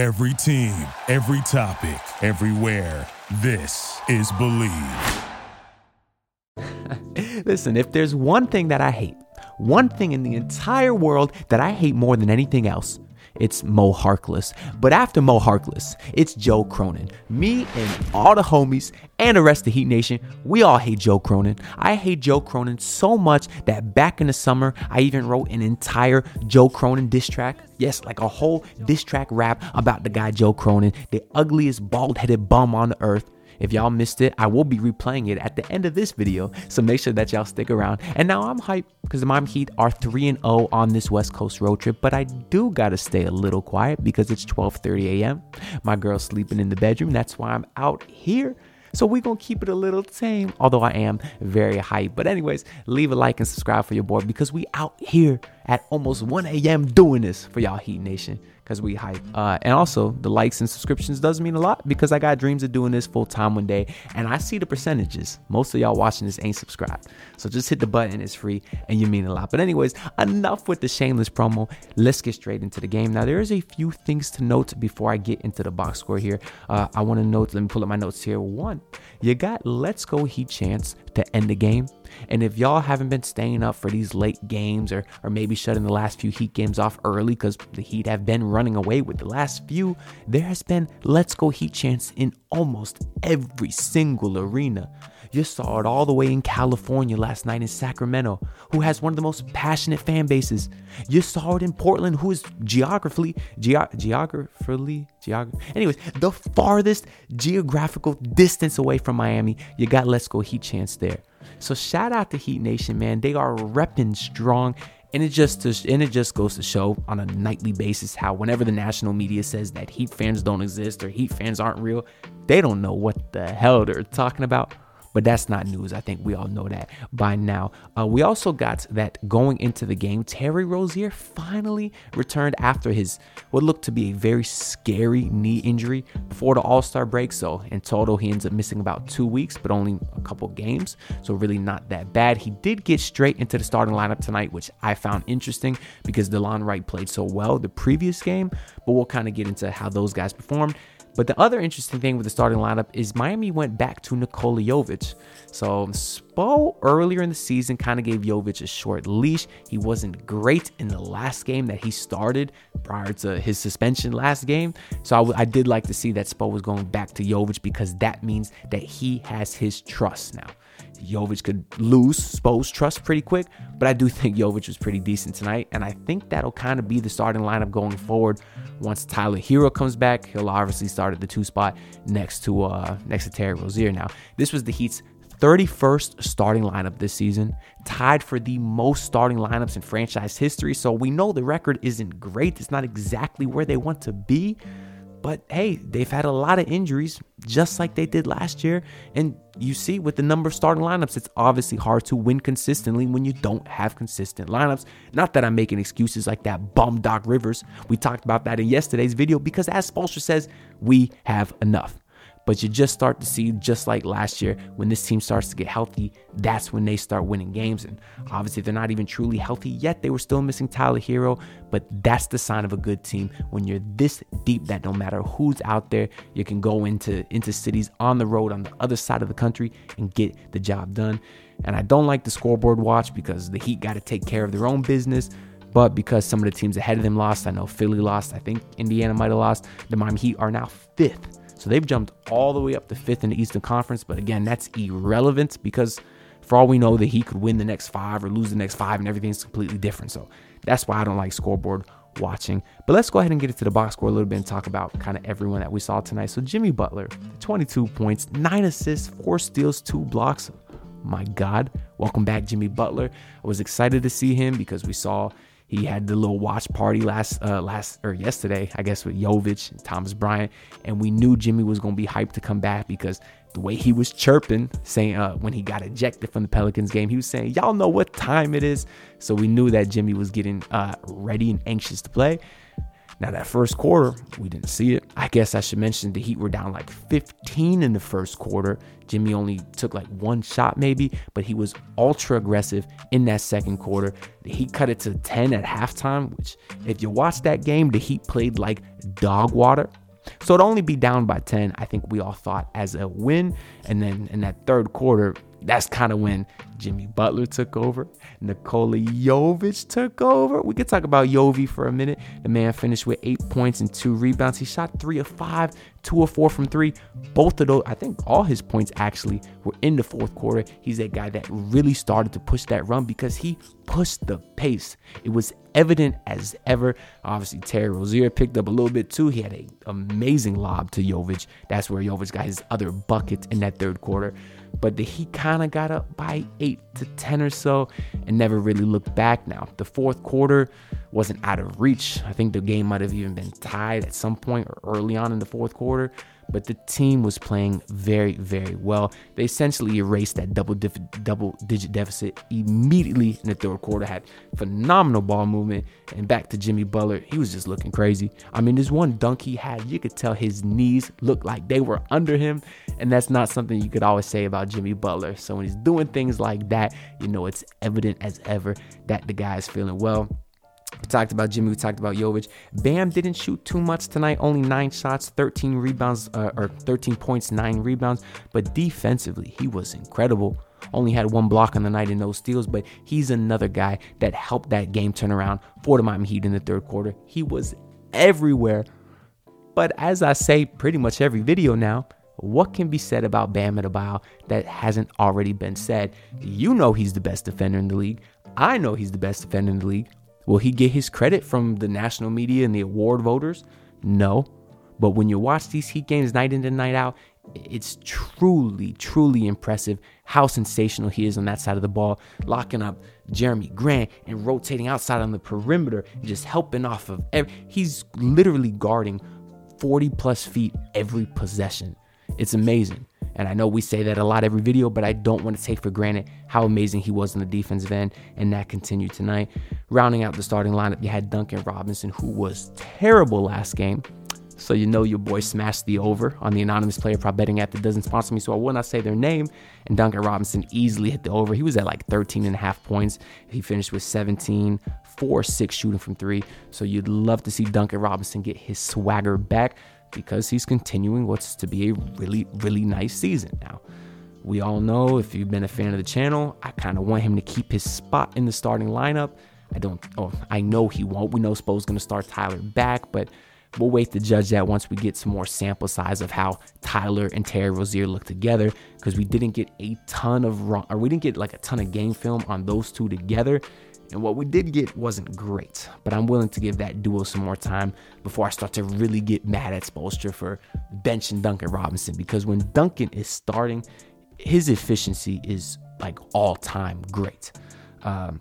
Every team, every topic, everywhere. This is Bleav. Listen, if there's one thing that I hate, one thing in the entire world that I hate more than anything else, it's Mo Harkless. But after Mo Harkless, it's Joe Cronin. Me and all the homies and the rest of Heat Nation, we all hate Joe Cronin. I hate Joe Cronin so much that back in the summer, I even wrote an entire Joe Cronin diss track. Yes, like a whole diss track rap about the guy Joe Cronin, the ugliest bald headed bum on the earth. If y'all missed it, I will be replaying it at the end of this video, so make sure that y'all stick around. And now I'm hyped because the Miami Heat are 3 and 0 on this West Coast road trip, but I do got to stay a little quiet because it's 12:30 a.m. My girl's sleeping in the bedroom. That's why I'm out here. So we're gonna keep it a little tame, although I am very hyped. But anyways, leave a like and subscribe for your boy because we out here at almost 1 a.m. doing this for y'all Heat Nation because we hype. Uh, and also, the likes and subscriptions does mean a lot because I got dreams of doing this full time one day, and I see the percentages. Most of y'all watching this ain't subscribed, so just hit the button. It's free, and you mean a lot. But anyways, enough with the shameless promo. Let's get straight into the game. Now, there is a few things to note before I get into the box score here. Uh, I want to note. Let me pull up my notes here. One, you got Let's Go Heat chance to end the game. And if y'all haven't been staying up for these late games or, or maybe shutting the last few Heat games off early because the Heat have been running away with the last few, there has been Let's Go Heat chants in almost every single arena. You saw it all the way in California last night in Sacramento, who has one of the most passionate fan bases. You saw it in Portland, who is geographically, ge- geographically, geog- anyways, the farthest geographical distance away from Miami. You got Let's Go Heat chance there. So shout out to Heat Nation, man. They are repping strong. And it just and it just goes to show on a nightly basis how whenever the national media says that Heat fans don't exist or Heat fans aren't real, they don't know what the hell they're talking about. But that's not news. I think we all know that by now. Uh, we also got that going into the game, Terry Rozier finally returned after his what looked to be a very scary knee injury before the All Star break. So in total, he ends up missing about two weeks, but only a couple games. So really not that bad. He did get straight into the starting lineup tonight, which I found interesting because Delon Wright played so well the previous game. But we'll kind of get into how those guys performed. But the other interesting thing with the starting lineup is Miami went back to Nikola Jovic. So Spo earlier in the season kind of gave Jovic a short leash. He wasn't great in the last game that he started prior to his suspension last game. So I, w- I did like to see that Spo was going back to Jovic because that means that he has his trust now. Jovic could lose Spo's trust pretty quick, but I do think Jovic was pretty decent tonight, and I think that'll kind of be the starting lineup going forward. Once Tyler Herro comes back, he'll obviously start at the two spot next to uh next to Terry Rozier. Now, this was the Heat's 31st starting lineup this season, tied for the most starting lineups in franchise history. So we know the record isn't great. It's not exactly where they want to be. But hey, they've had a lot of injuries, just like they did last year. And you see, with the number of starting lineups, it's obviously hard to win consistently when you don't have consistent lineups. Not that I'm making excuses like that bum Doc Rivers. We talked about that in yesterday's video because, as Spoelstra says, we have enough. But you just start to see, just like last year, when this team starts to get healthy, that's when they start winning games. And obviously, they're not even truly healthy yet. They were still missing Tyler Herro, but that's the sign of a good team when you're this deep that no matter who's out there, you can go into into cities on the road on the other side of the country and get the job done. And I don't like the scoreboard watch because the Heat got to take care of their own business. But because some of the teams ahead of them lost, I know Philly lost, I think Indiana might have lost, the Miami Heat are now fifth so they've jumped all the way up to fifth in the Eastern Conference. But again, that's irrelevant because for all we know, that he could win the next five or lose the next five, and everything's completely different. So that's why I don't like scoreboard watching. But let's go ahead and get into the box score a little bit and talk about kind of everyone that we saw tonight. So Jimmy Butler, 22 points, nine assists, four steals, two blocks. My God, welcome back, Jimmy Butler. I was excited to see him because we saw he had the little watch party last uh last or yesterday, I guess, with Jovic and Thomas Bryant, and we knew Jimmy was gonna be hyped to come back because the way he was chirping, saying uh, when he got ejected from the Pelicans game, he was saying, "Y'all know what time it is." So we knew that Jimmy was getting uh, ready and anxious to play. Now, that first quarter, we didn't see it. I guess I should mention the Heat were down like 15 in the first quarter. Jimmy only took like one shot, maybe, but he was ultra aggressive in that second quarter. The Heat cut it to 10 at halftime, which, if you watch that game, the Heat played like dog water. So to only be down by 10, I think we all thought as a win. And then in that third quarter, that's kind of when Jimmy Butler took over, Nikola Jovic took over. We could talk about Yovi for a minute. The man finished with eight points and two rebounds. He shot three of five, two of four from three. Both of those, I think all his points actually were in the fourth quarter. He's a guy that really started to push that run because he pushed the pace. It was evident as ever. Obviously, Terry Rozier picked up a little bit too. He had an amazing lob to Jovic. That's where Jovic got his other buckets in that third quarter but Heat kind of got up by eight to 10 or so and never really looked back now. The fourth quarter wasn't out of reach. I think the game might have even been tied at some point or early on in the fourth quarter, but the team was playing very, very well. They essentially erased that double dif- double digit deficit immediately in the third quarter. Had phenomenal ball movement, and back to Jimmy Butler, he was just looking crazy. I mean, this one dunk he had, you could tell his knees looked like they were under him, and that's not something you could always say about Jimmy Butler. So when he's doing things like that, you know it's evident as ever that the guy is feeling well. We talked about Jimmy. We talked about Jovic. Bam didn't shoot too much tonight. Only nine shots, 13 rebounds, uh, or 13 points, nine rebounds. But defensively, he was incredible. Only had one block on the night and no steals, but he's another guy that helped that game turn around for the Miami Heat in the third quarter. He was everywhere. But as I say pretty much every video now, what can be said about Bam Adebayo that hasn't already been said? You know he's the best defender in the league. I know he's the best defender in the league. Will he get his credit from the national media and the award voters? No. But when you watch these Heat games night in and night out, it's truly, truly impressive how sensational he is on that side of the ball, locking up Jerami Grant and rotating outside on the perimeter, just helping off of every. He's literally guarding 40 plus feet every possession. It's amazing. And I know we say that a lot every video, but I don't want to take for granted how amazing he was on the defensive end, and that continued tonight. Rounding out the starting lineup, you had Duncan Robinson, who was terrible last game. So you know your boy smashed the over on the anonymous player prop betting app that doesn't sponsor me, so I will not say their name. And Duncan Robinson easily hit the over. He was at like 13 and a half points. He finished with 17, 4 6 shooting from three. So you'd love to see Duncan Robinson get his swagger back because he's continuing what's to be a really, really nice season. Now, we all know if you've been a fan of the channel, I kind of want him to keep his spot in the starting lineup. I don't, oh, I know he won't. We know Spo's going to start Tyler back, but we'll wait to judge that once we get some more sample size of how Tyler and Terry Rozier look together because we didn't get a ton of, or we didn't get like a ton of game film on those two together. And what we did get wasn't great, but I'm willing to give that duo some more time before I start to really get mad at Spoelstra for benching Duncan Robinson because when Duncan is starting, his efficiency is like all time great. Um,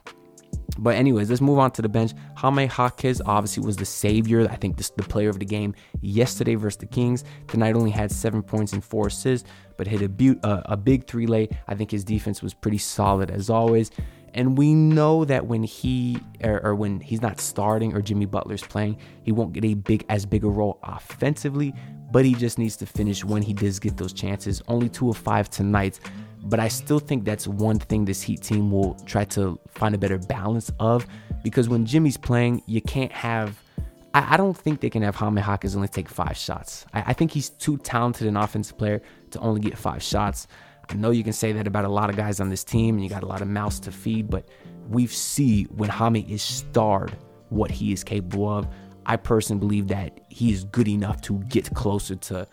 but anyways, let's move on to the bench. Jaime Jaquez obviously was the savior. I think this the player of the game yesterday versus the Kings. Tonight only had seven points and four assists, but hit a, uh, a big three lay. I think his defense was pretty solid as always. And we know that when he or, or, when he's not starting or Jimmy Butler's playing, he won't get a big as big a role offensively, but he just needs to finish when he does get those chances. Only two of five tonight. But I still think that's one thing this Heat team will try to find a better balance of because when Jimmy's playing, you can't have I, don't think they can have Jaime Jaquez only take five shots. I, I think he's too talented an offensive player to only get five shots. I know you can say that about a lot of guys on this team, and you got a lot of mouths to feed, but we see when Jaime is starred what he is capable of. I personally believe that he is good enough to get closer to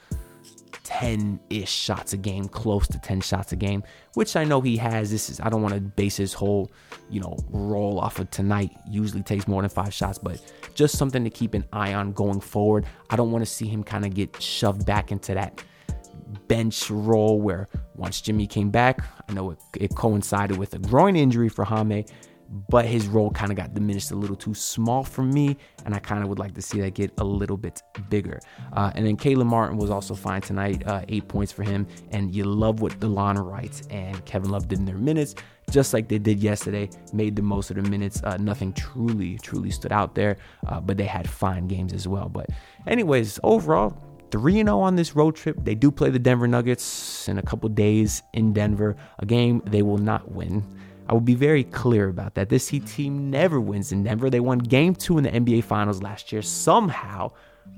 10 ish shots a game, close to 10 shots a game, which I know he has. This is, I don't want to base his whole, you know, roll off of tonight. Usually takes more than five shots, but just something to keep an eye on going forward. I don't want to see him kind of get shoved back into that bench role where once Jimmy came back, I know it, it coincided with a groin injury for Jaime. But his role kind of got diminished a little too small for me, and I kind of would like to see that get a little bit bigger. Uh, and then Caleb Martin was also fine tonight, uh, eight points for him. And you love what Delon Wright and Kevin Love did in their minutes, just like they did yesterday. Made the most of the minutes. Uh, nothing truly, truly stood out there, uh, but they had fine games as well. But, anyways, overall, 3 0 on this road trip. They do play the Denver Nuggets in a couple days in Denver, a game they will not win. I will be very clear about that. This Heat team never wins in Denver. They won game two in the NBA Finals last year somehow,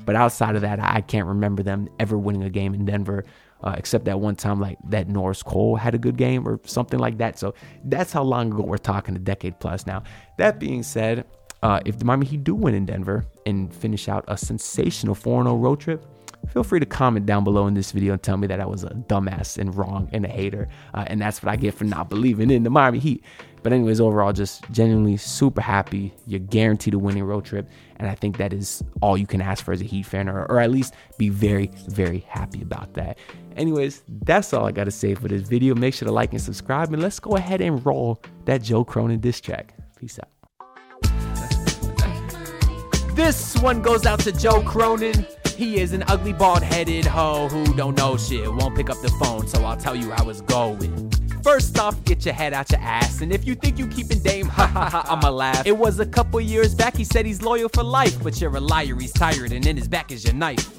but outside of that, I can't remember them ever winning a game in Denver. Uh, except that one time, like that Norris Cole had a good game or something like that. So that's how long ago we're talking, a decade plus now. That being said, uh, if the Miami Heat do win in Denver and finish out a sensational 4 0 road trip, feel free to comment down below in this video and tell me that I was a dumbass and wrong and a hater. Uh, and that's what I get for not believing in the Miami Heat. But, anyways, overall, just genuinely super happy. You're guaranteed a winning road trip. And I think that is all you can ask for as a Heat fan, or, or at least be very, very happy about that. Anyways, that's all I got to say for this video. Make sure to like and subscribe. And let's go ahead and roll that Joe Cronin diss track. Peace out. This one goes out to Joe Cronin. He is an ugly, bald headed hoe who don't know shit. Won't pick up the phone, so I'll tell you how it's going. First off, get your head out your ass. And if you think you keeping Dame, ha ha ha, I'ma laugh. It was a couple years back, he said he's loyal for life. But you're a liar, he's tired, and in his back is your knife.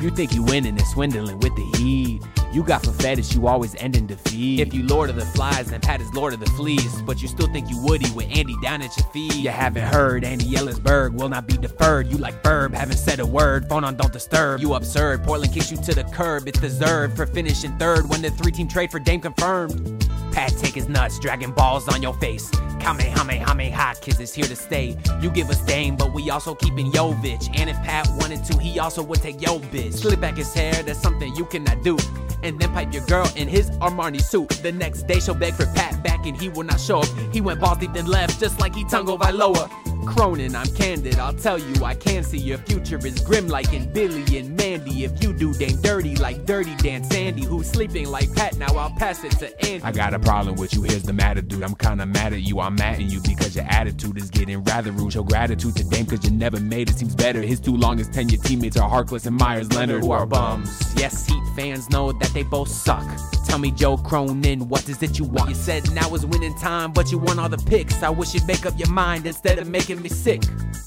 You think you winning and swindling with the heat. You got for fetish, you always end in defeat. If you Lord of the Flies, then Pat is Lord of the Fleas. But you still think you Woody with Andy down at your feet. You haven't heard, Andy Elisburg will not be deferred. You like Verb, haven't said a word. Phone on Don't Disturb. You absurd. Portland kicks you to the curb. It's deserved for finishing third when the three team trade for Dame confirmed. Pat take his nuts, dragging balls on your face. Kamehameha, kids is here to stay. You give us Dame, but we also keeping Yo bitch. And if Pat wanted to, he also would take yo bitch. Slip back his hair, that's something you cannot do. And then pipe your girl in his Armani suit. The next day she'll beg for Pat back and he will not show up. He went balls deep then left, just like he Tagovailoa. Cronin, I'm candid, I'll tell you, I can see your future is grim like in Billy and Mandy. If you do Dame dirty like Dirty Dan Sandy, who's sleeping like Pat, now I'll pass it to Andy. I got a problem with you, here's the matter, dude. I'm kinda mad at you, I'm mad at you because your attitude is getting rather rude. Show gratitude to Dame cause you never made it seems better. His two longest tenure teammates are Harkless and Meyers Leonard, who are bums. Yes, Heat fans know that they both suck. Tell me, Joe Cronin, what is it you want? You said now is winning time, but you want all the picks. I wish you'd make up your mind instead of making me sick.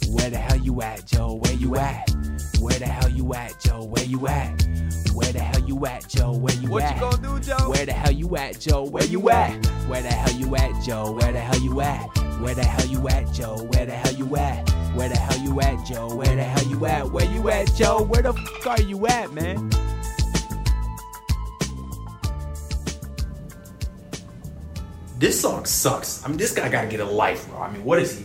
Where the hell you at, Joe? Where you at? Where the hell you at, Joe? Where you at? Where the hell you at, Joe? Where you What at? you gonna do, Joe? Where the hell you at, Joe? Where you at? Where the hell you at, Joe? Where the hell you at? Where the hell you at, Joe? Where the hell you at? Where the hell you at, Joe? Where the hell you at? Where you at, Joe? Where the fuck are you at, man? This song sucks. I mean, this guy gotta get a life, bro. I mean, what is he even